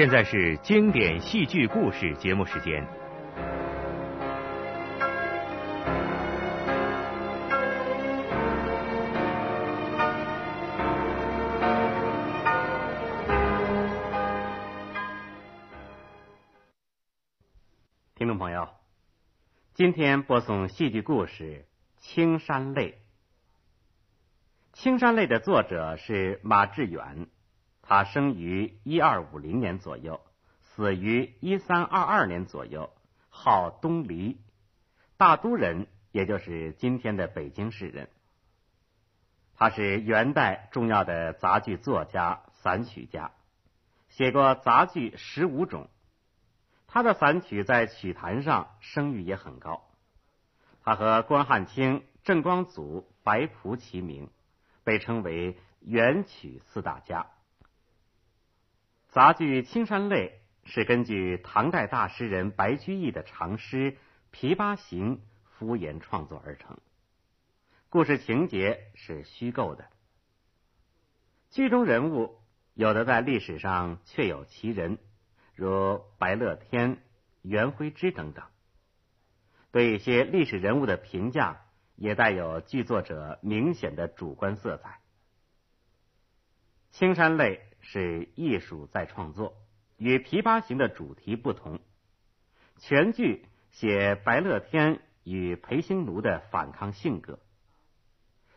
现在是经典戏剧故事节目时间。天播送戏剧故事《青山泪》。《青山泪》的作者是马致远。他生于一二五零年左右，死于一三二二年左右，号东篱，大都人，也就是今天的北京市人。他是元代重要的杂剧作家、散曲家，写过杂剧十五种。他的散曲在曲坛上声誉也很高。他和关汉卿、郑光祖、白朴齐名，被称为元曲四大家。杂剧《青山泪》是根据唐代大诗人白居易的长诗《琵琶行》敷衍创作而成，故事情节是虚构的。剧中人物有的在历史上确有其人，如白乐天、袁徽之等等。对一些历史人物的评价也带有剧作者明显的主观色彩。《青山泪》。是艺术在创作，与《琵琶行》的主题不同。全剧写白乐天与裴兴奴的反抗性格，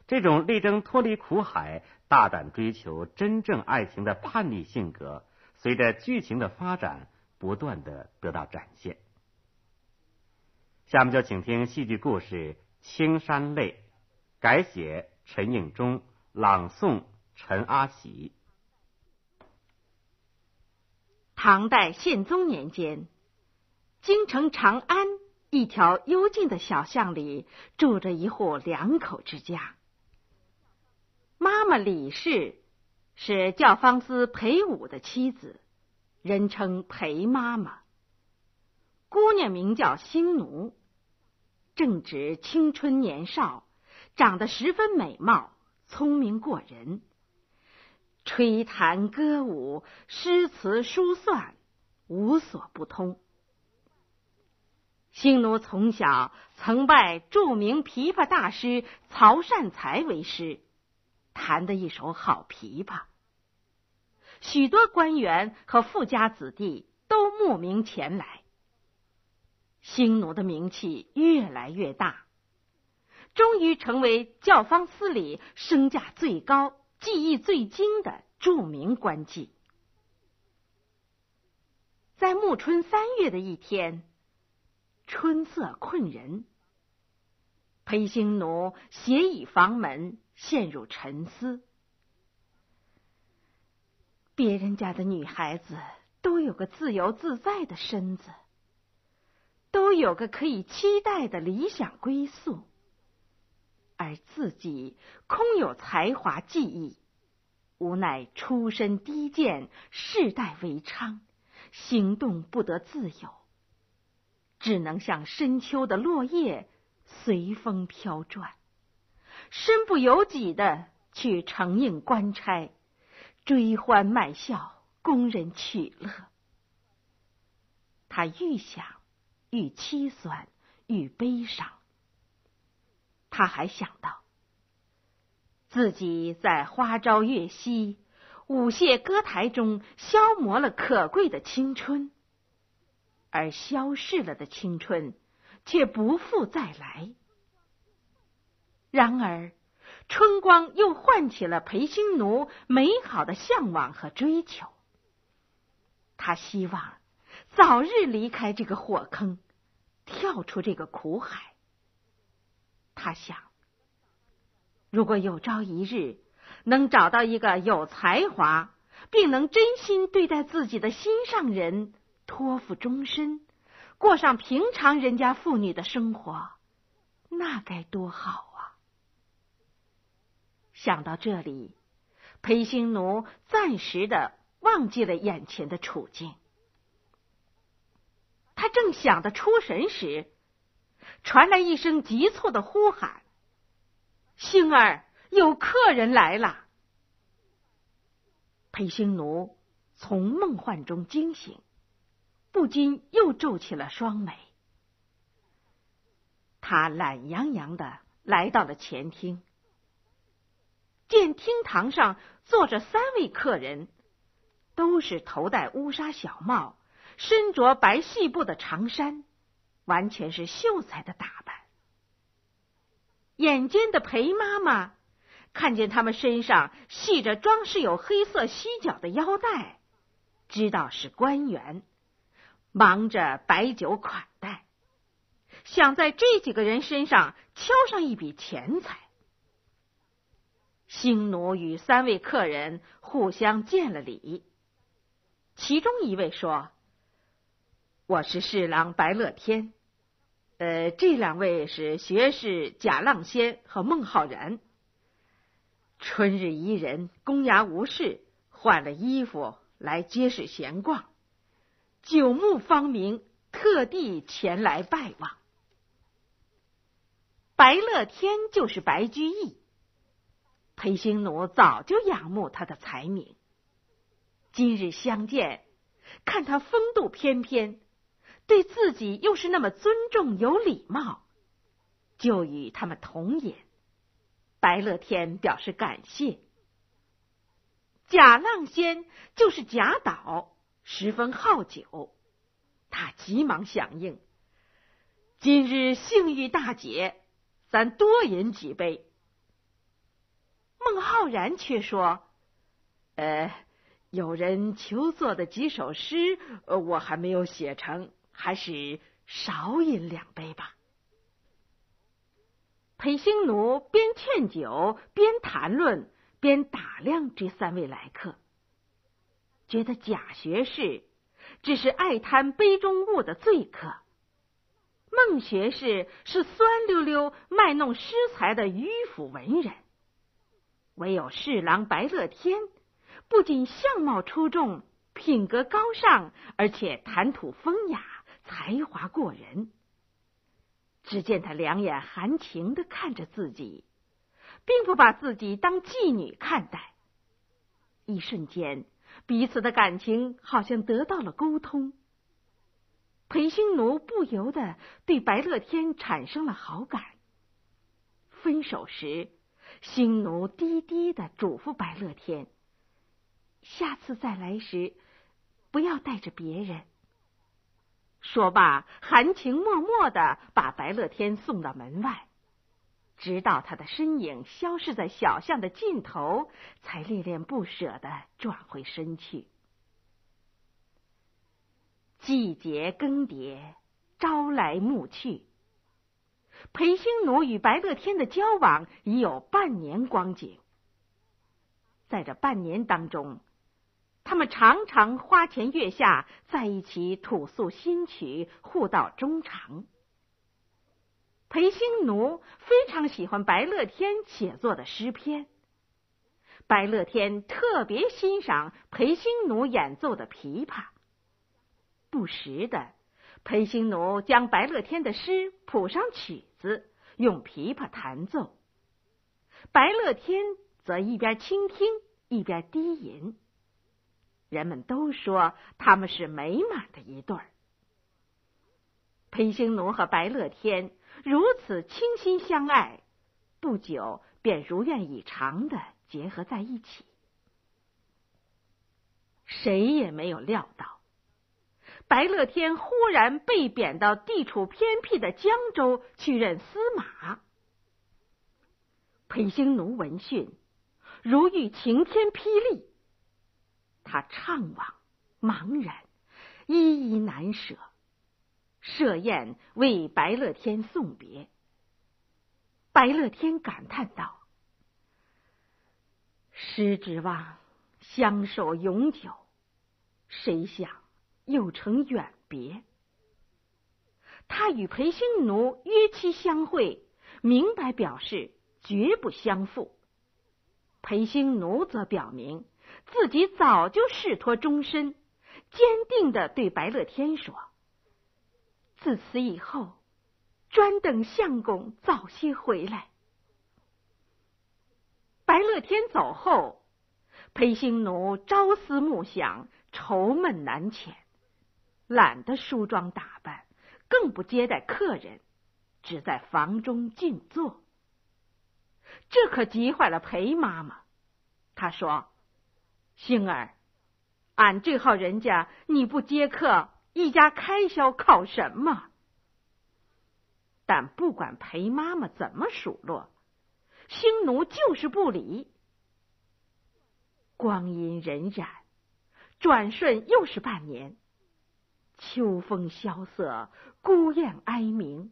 这种力争脱离苦海、大胆追求真正爱情的叛逆性格，随着剧情的发展，不断的得到展现。下面就请听戏剧故事《青山泪》，改写陈应忠，朗诵陈阿喜。唐代宪宗年间，京城长安一条幽静的小巷里，住着一户两口之家。妈妈李氏是教坊司裴武的妻子，人称裴妈妈。姑娘名叫星奴，正值青春年少，长得十分美貌，聪明过人。吹弹歌舞、诗词书算，无所不通。兴奴从小曾拜著名琵琶大师曹善才为师，弹得一手好琵琶。许多官员和富家子弟都慕名前来，星奴的名气越来越大，终于成为教坊司里身价最高。技艺最精的著名官妓，在暮春三月的一天，春色困人。裴兴奴斜倚房门，陷入沉思。别人家的女孩子都有个自由自在的身子，都有个可以期待的理想归宿。而自己空有才华技艺，无奈出身低贱，世代为娼，行动不得自由，只能像深秋的落叶，随风飘转，身不由己的去承应官差，追欢卖笑，供人取乐。他愈想愈凄酸，愈悲伤。他还想到，自己在花朝月夕、舞榭歌台中消磨了可贵的青春，而消逝了的青春却不复再来。然而，春光又唤起了裴兴奴美好的向往和追求。他希望早日离开这个火坑，跳出这个苦海。他想，如果有朝一日能找到一个有才华并能真心对待自己的心上人，托付终身，过上平常人家妇女的生活，那该多好啊！想到这里，裴兴奴暂时的忘记了眼前的处境。他正想得出神时，传来一声急促的呼喊：“星儿，有客人来了！”裴星奴从梦幻中惊醒，不禁又皱起了双眉。他懒洋洋的来到了前厅，见厅堂上坐着三位客人，都是头戴乌纱小帽。身着白细布的长衫，完全是秀才的打扮。眼尖的裴妈妈看见他们身上系着装饰有黑色犀角的腰带，知道是官员，忙着摆酒款待，想在这几个人身上敲上一笔钱财。星奴与三位客人互相见了礼，其中一位说。我是侍郎白乐天，呃，这两位是学士贾浪仙和孟浩然。春日宜人，公衙无事，换了衣服来街市闲逛，九牧方明，特地前来拜望。白乐天就是白居易，裴兴奴早就仰慕他的才名，今日相见，看他风度翩翩。对自己又是那么尊重有礼貌，就与他们同饮。白乐天表示感谢。贾浪仙就是贾岛，十分好酒，他急忙响应。今日幸遇大姐，咱多饮几杯。孟浩然却说：“呃，有人求作的几首诗，我还没有写成。”还是少饮两杯吧。裴兴奴边劝酒边谈论，边打量这三位来客，觉得贾学士只是爱贪杯中物的醉客，孟学士是酸溜溜卖弄诗才的迂腐文人，唯有侍郎白乐天不仅相貌出众，品格高尚，而且谈吐风雅。才华过人，只见他两眼含情的看着自己，并不把自己当妓女看待。一瞬间，彼此的感情好像得到了沟通。裴兴奴不由得对白乐天产生了好感。分手时，兴奴低低的嘱咐白乐天：“下次再来时，不要带着别人。”说罢，含情脉脉的把白乐天送到门外，直到他的身影消失在小巷的尽头，才恋恋不舍的转回身去。季节更迭，朝来暮去，裴兴奴与白乐天的交往已有半年光景。在这半年当中，他们常常花前月下在一起吐诉新曲，互道衷肠。裴兴奴非常喜欢白乐天写作的诗篇，白乐天特别欣赏裴兴奴演奏的琵琶。不时的，裴兴奴将白乐天的诗谱上曲子，用琵琶弹奏，白乐天则一边倾听一边低吟。人们都说他们是美满的一对儿。裴兴奴和白乐天如此倾心相爱，不久便如愿以偿的结合在一起。谁也没有料到，白乐天忽然被贬到地处偏僻的江州去任司马。裴兴奴闻讯，如遇晴天霹雳。他怅惘茫然，依依难舍，设宴为白乐天送别。白乐天感叹道：“师指望相守永久，谁想又成远别？”他与裴兴奴约期相会，明白表示绝不相负。裴兴奴则表明。自己早就誓托终身，坚定的对白乐天说：“自此以后，专等相公早些回来。白乐天走后，裴兴奴朝思暮想，愁闷难遣，懒得梳妆打扮，更不接待客人，只在房中静坐。这可急坏了裴妈妈。她说：“星儿，俺这号人家你不接客，一家开销靠什么？”但不管裴妈妈怎么数落，星奴就是不理。光阴荏苒，转瞬又是半年，秋风萧瑟，孤雁哀鸣。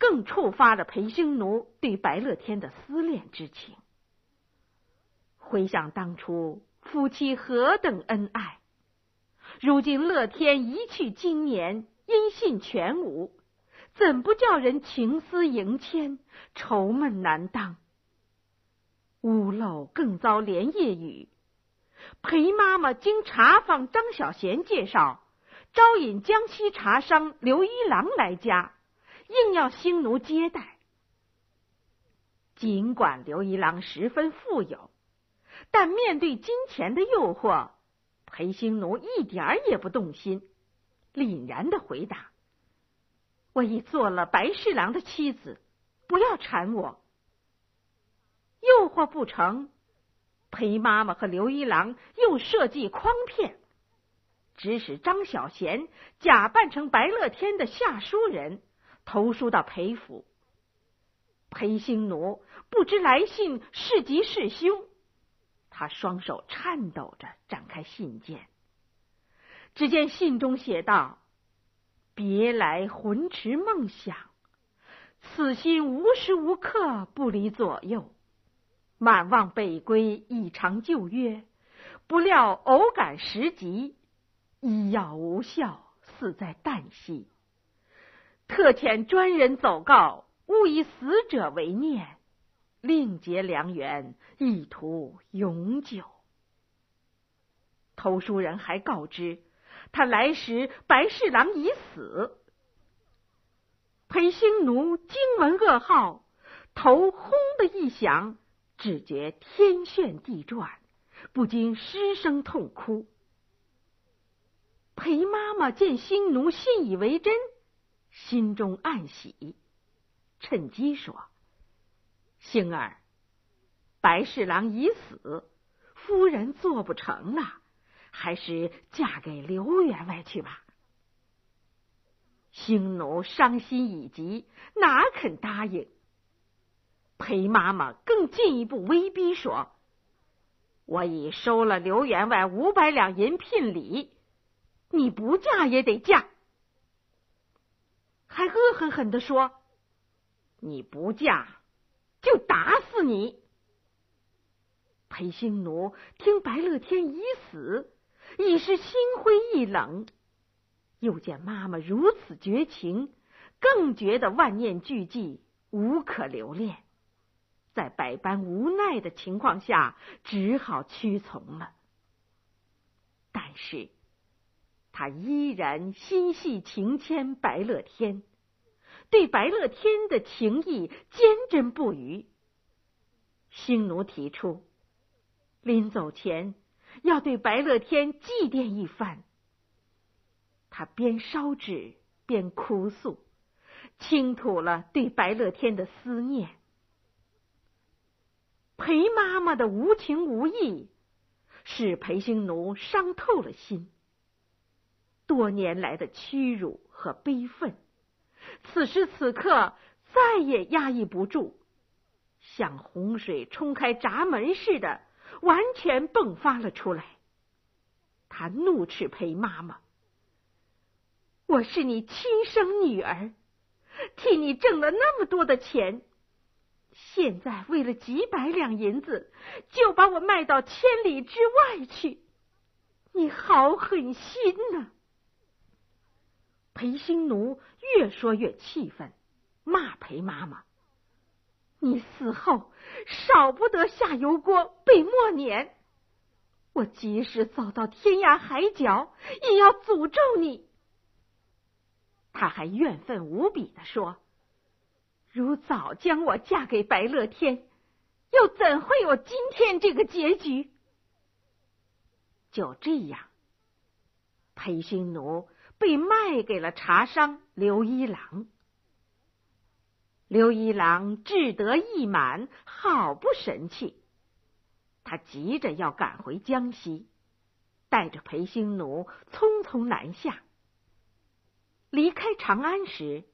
更触发了裴星奴对白乐天的思恋之情。回想当初夫妻何等恩爱，如今乐天一去经年，音信全无，怎不叫人情思萦牵，愁闷难当？屋漏更遭连夜雨。裴妈妈经茶坊张小贤介绍，招引江西茶商刘一郎来家。硬要兴奴接待，尽管刘一郎十分富有，但面对金钱的诱惑，裴兴奴一点儿也不动心，凛然的回答：“我已做了白侍郎的妻子，不要缠我。”诱惑不成，裴妈妈和刘一郎又设计诓骗，指使张小贤假扮成白乐天的下书人。投书到裴府，裴兴奴不知来信是吉是凶，他双手颤抖着展开信件，只见信中写道：“别来魂驰梦想，此心无时无刻不离左右，满望北归以偿旧约，不料偶感时急，医药无效，死在旦夕。”特遣专人走告，勿以死者为念，另结良缘，意图永久。投书人还告知，他来时白侍郎已死。裴兴奴惊闻噩耗，头轰的一响，只觉天旋地转，不禁失声痛哭。裴妈妈见兴奴信以为真。心中暗喜，趁机说：“星儿，白侍郎已死，夫人做不成了，还是嫁给刘员外去吧。”星奴伤心已极，哪肯答应？裴妈妈更进一步威逼说：“我已收了刘员外五百两银聘礼，你不嫁也得嫁。”还恶狠狠的说：“你不嫁，就打死你！”裴兴奴听白乐天已死，已是心灰意冷，又见妈妈如此绝情，更觉得万念俱寂，无可留恋。在百般无奈的情况下，只好屈从了。但是。他依然心系情牵白乐天，对白乐天的情谊坚贞不渝。星奴提出，临走前要对白乐天祭奠一番。他边烧纸边哭诉，倾吐了对白乐天的思念。裴妈妈的无情无义，使裴星奴伤透了心。多年来的屈辱和悲愤，此时此刻再也压抑不住，像洪水冲开闸门似的，完全迸发了出来。他怒斥裴妈妈：“我是你亲生女儿，替你挣了那么多的钱，现在为了几百两银子，就把我卖到千里之外去，你好狠心呐！”裴兴奴越说越气愤，骂裴妈妈：“你死后少不得下油锅被默撵，我即使走到天涯海角，也要诅咒你。”他还怨愤无比的说：“如早将我嫁给白乐天，又怎会有今天这个结局？”就这样，裴兴奴被卖给了茶商刘一郎。刘一郎志得意满，好不神气。他急着要赶回江西，带着裴兴奴匆匆南下。离开长安时，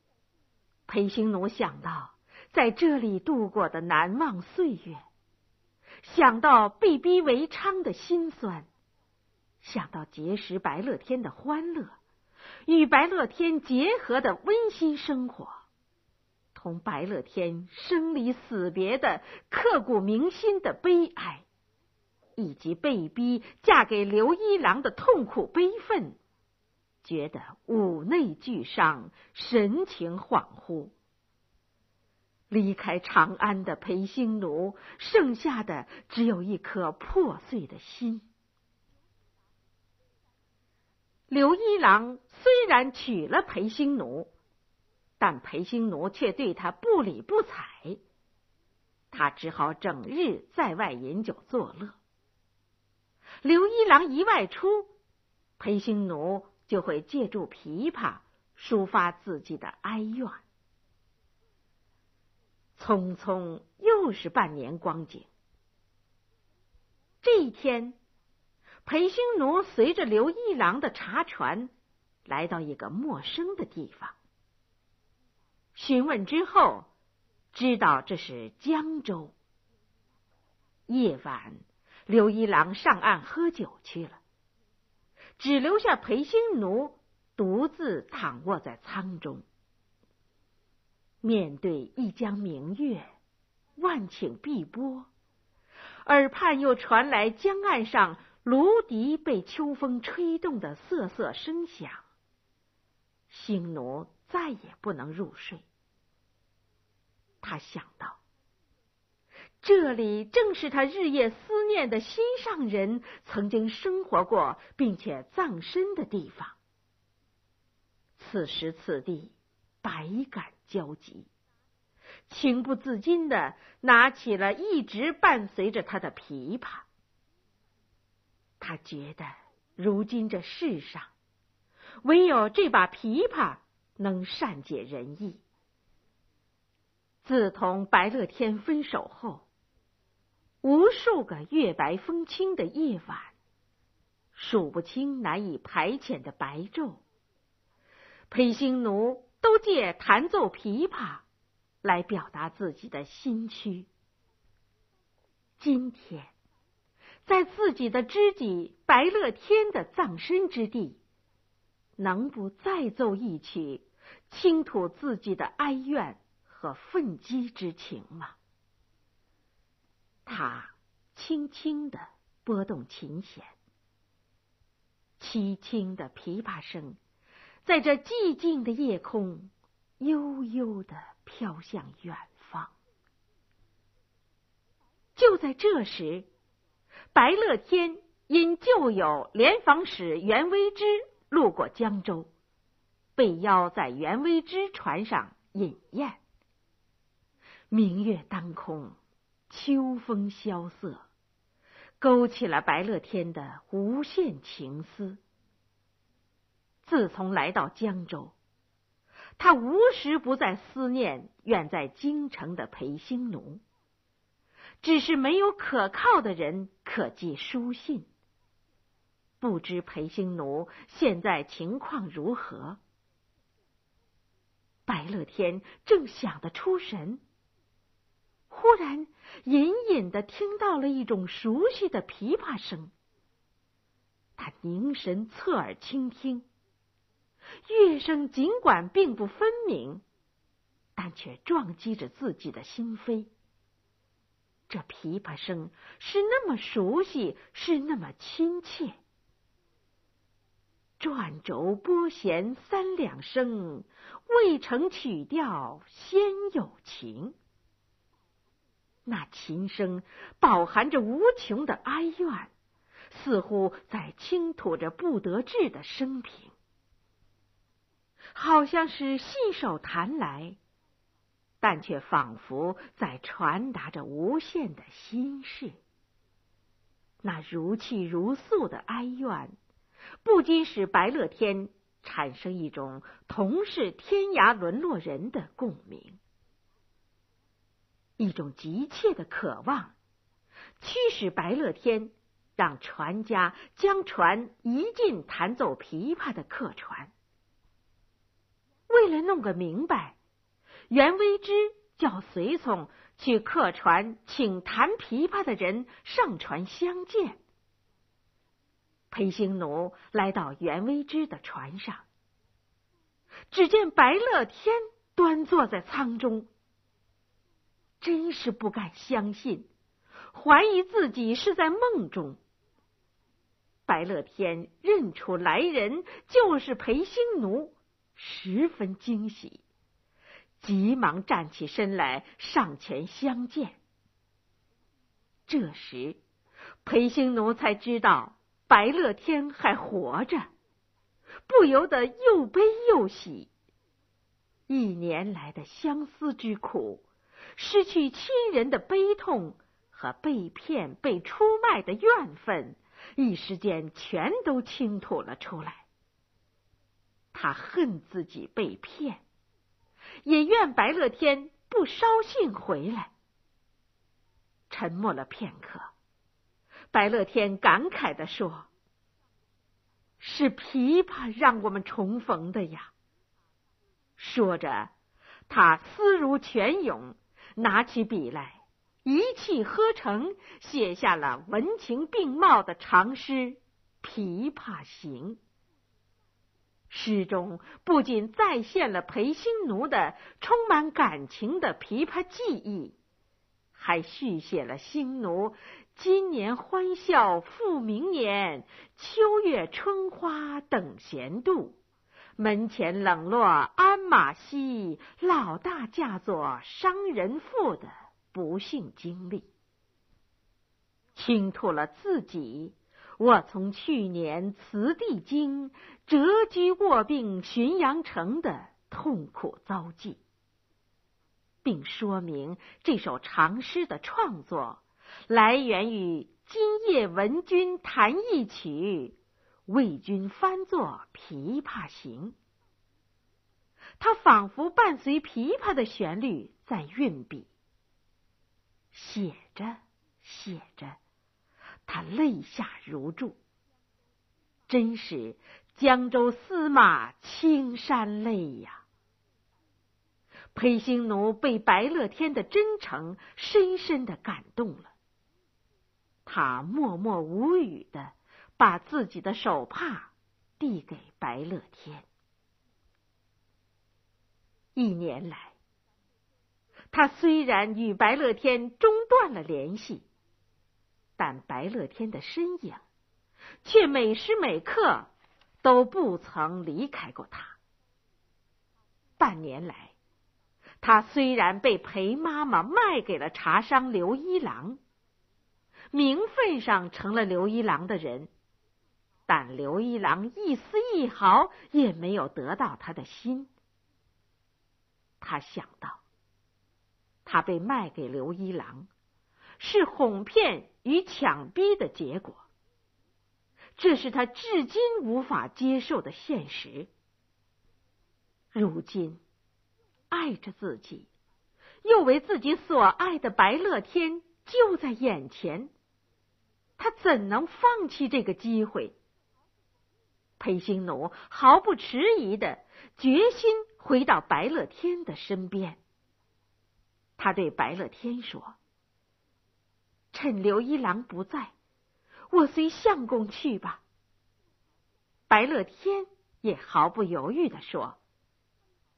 裴兴奴想到在这里度过的难忘岁月，想到被逼为娼的辛酸，想到结识白乐天的欢乐，与白乐天结合的温馨生活，同白乐天生离死别的刻骨铭心的悲哀，以及被逼嫁给刘一郎的痛苦悲愤。觉得五内俱伤，神情恍惚。离开长安的裴兴奴，剩下的只有一颗破碎的心。刘一郎虽然娶了裴兴奴，但裴兴奴却对他不理不睬，他只好整日在外饮酒作乐。刘一郎一外出，裴兴奴。就会借助琵琶抒发自己的哀怨。匆匆又是半年光景。这一天，裴兴奴随着刘一郎的茶船来到一个陌生的地方，询问之后，知道这是江州。夜晚，刘一郎上岸喝酒去了。只留下裴兴奴独自躺卧在舱中，面对一江明月，万顷碧波，耳畔又传来江岸上芦笛被秋风吹动的瑟瑟声响，兴奴再也不能入睡。他想到。这里正是他日夜思念的心上人曾经生活过并且葬身的地方。此时此地，百感交集，情不自禁的拿起了一直伴随着他的琵琶。他觉得，如今这世上，唯有这把琵琶能善解人意。自从白乐天分手后。无数个月白风清的夜晚，数不清难以排遣的白昼，裴兴奴都借弹奏琵琶来表达自己的心曲。今天，在自己的知己白乐天的葬身之地，能不再奏一曲，倾吐自己的哀怨和愤激之情吗？他轻轻的拨动琴弦，凄清的琵琶声在这寂静的夜空悠悠的飘向远方。就在这时，白乐天因旧友联防使袁威之路过江州，被邀在袁威之船上饮宴。明月当空。秋风萧瑟，勾起了白乐天的无限情思。自从来到江州，他无时不在思念远在京城的裴兴奴，只是没有可靠的人可寄书信。不知裴兴奴现在情况如何？白乐天正想得出神。忽然，隐隐的听到了一种熟悉的琵琶声。他凝神侧耳倾听，乐声尽管并不分明，但却撞击着自己的心扉。这琵琶声是那么熟悉，是那么亲切。转轴拨弦三两声，未成曲调先有情。那琴声饱含着无穷的哀怨，似乎在倾吐着不得志的生平。好像是信手弹来，但却仿佛在传达着无限的心事。那如泣如诉的哀怨，不禁使白乐天产生一种同是天涯沦落人的共鸣，一种急切的渴望，驱使白乐天让船家将船移进弹奏琵琶的客船。为了弄个明白，袁微之叫随从。去客船，请弹琵琶的人上船相见。裴兴奴来到袁微之的船上，只见白乐天端坐在舱中，真是不敢相信，怀疑自己是在梦中。白乐天认出来人就是裴兴奴，十分惊喜。急忙站起身来，上前相见。这时，裴兴奴才知道白乐天还活着，不由得又悲又喜。一年来的相思之苦，失去亲人的悲痛和被骗、被出卖的怨愤，一时间全都倾吐了出来。他恨自己被骗。也愿白乐天不捎信回来。沉默了片刻，白乐天感慨的说：“是琵琶让我们重逢的呀。”说着，他思如泉涌，拿起笔来，一气呵成，写下了文情并茂的长诗《琵琶行》。诗中不仅再现了裴兴奴的充满感情的琵琶技艺，还续写了兴奴“今年欢笑复明年，秋月春花等闲度，门前冷落鞍马稀，老大嫁作商人妇”的不幸经历，倾吐了自己。我从去年辞帝京，谪居卧病浔阳城的痛苦遭际，并说明这首长诗的创作来源于《今夜闻君弹一曲，为君翻作《琵琶行》。他仿佛伴随琵琶的旋律在运笔，写着写着。他泪下如注，真是江州司马青山泪呀！裴兴奴被白乐天的真诚深深的感动了，他默默无语的把自己的手帕递给白乐天。一年来，他虽然与白乐天中断了联系。但白乐天的身影，却每时每刻都不曾离开过他。半年来，他虽然被裴妈妈卖给了茶商刘一郎，名分上成了刘一郎的人，但刘一郎一丝一毫也没有得到他的心。他想到，他被卖给刘一郎。是哄骗与抢逼的结果，这是他至今无法接受的现实。如今，爱着自己，又为自己所爱的白乐天就在眼前，他怎能放弃这个机会？裴兴奴毫不迟疑的决心回到白乐天的身边。他对白乐天说。趁刘一郎不在，我随相公去吧。白乐天也毫不犹豫的说：“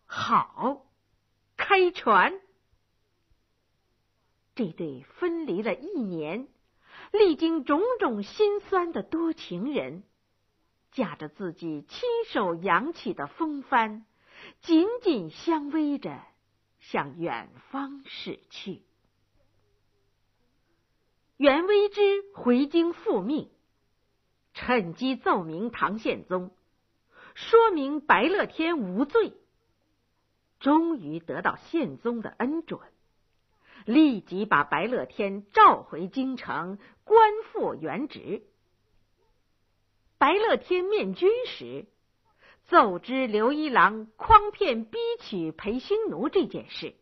好，开船。”这对分离了一年、历经种种辛酸的多情人，驾着自己亲手扬起的风帆，紧紧相偎着，向远方驶去。袁微之回京复命，趁机奏明唐宪宗，说明白乐天无罪，终于得到宪宗的恩准，立即把白乐天召回京城，官复原职。白乐天面君时，奏知刘一郎诓骗逼娶裴兴奴这件事。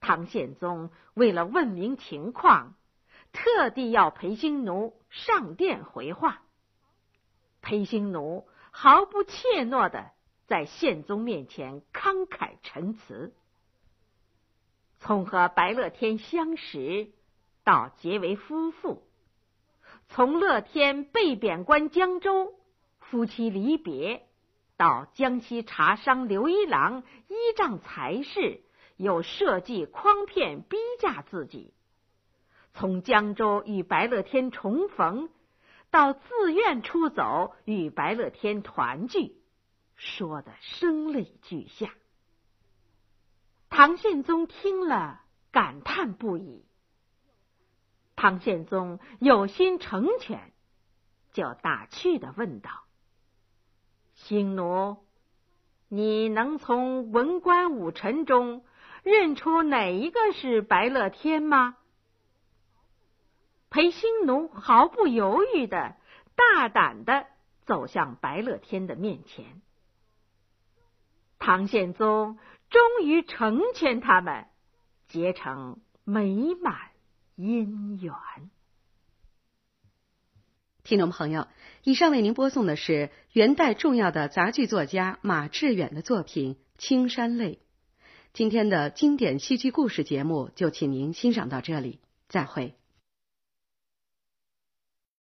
唐宪宗为了问明情况，特地要裴兴奴上殿回话。裴兴奴毫不怯懦的在宪宗面前慷慨陈词，从和白乐天相识到结为夫妇。从乐天被贬官江州，夫妻离别，到江西茶商刘一郎依仗财势，又设计诓骗逼嫁自己；从江州与白乐天重逢，到自愿出走与白乐天团聚，说的声泪俱下。唐宪宗听了，感叹不已。唐宪宗有心成全，就打趣的问道：“兴奴，你能从文官武臣中认出哪一个是白乐天吗？”裴兴奴毫不犹豫的、大胆的走向白乐天的面前。唐宪宗终于成全他们，结成美满。姻缘。听众朋友，以上为您播送的是元代重要的杂剧作家马致远的作品《青山泪》。今天的经典戏剧故事节目就请您欣赏到这里，再会。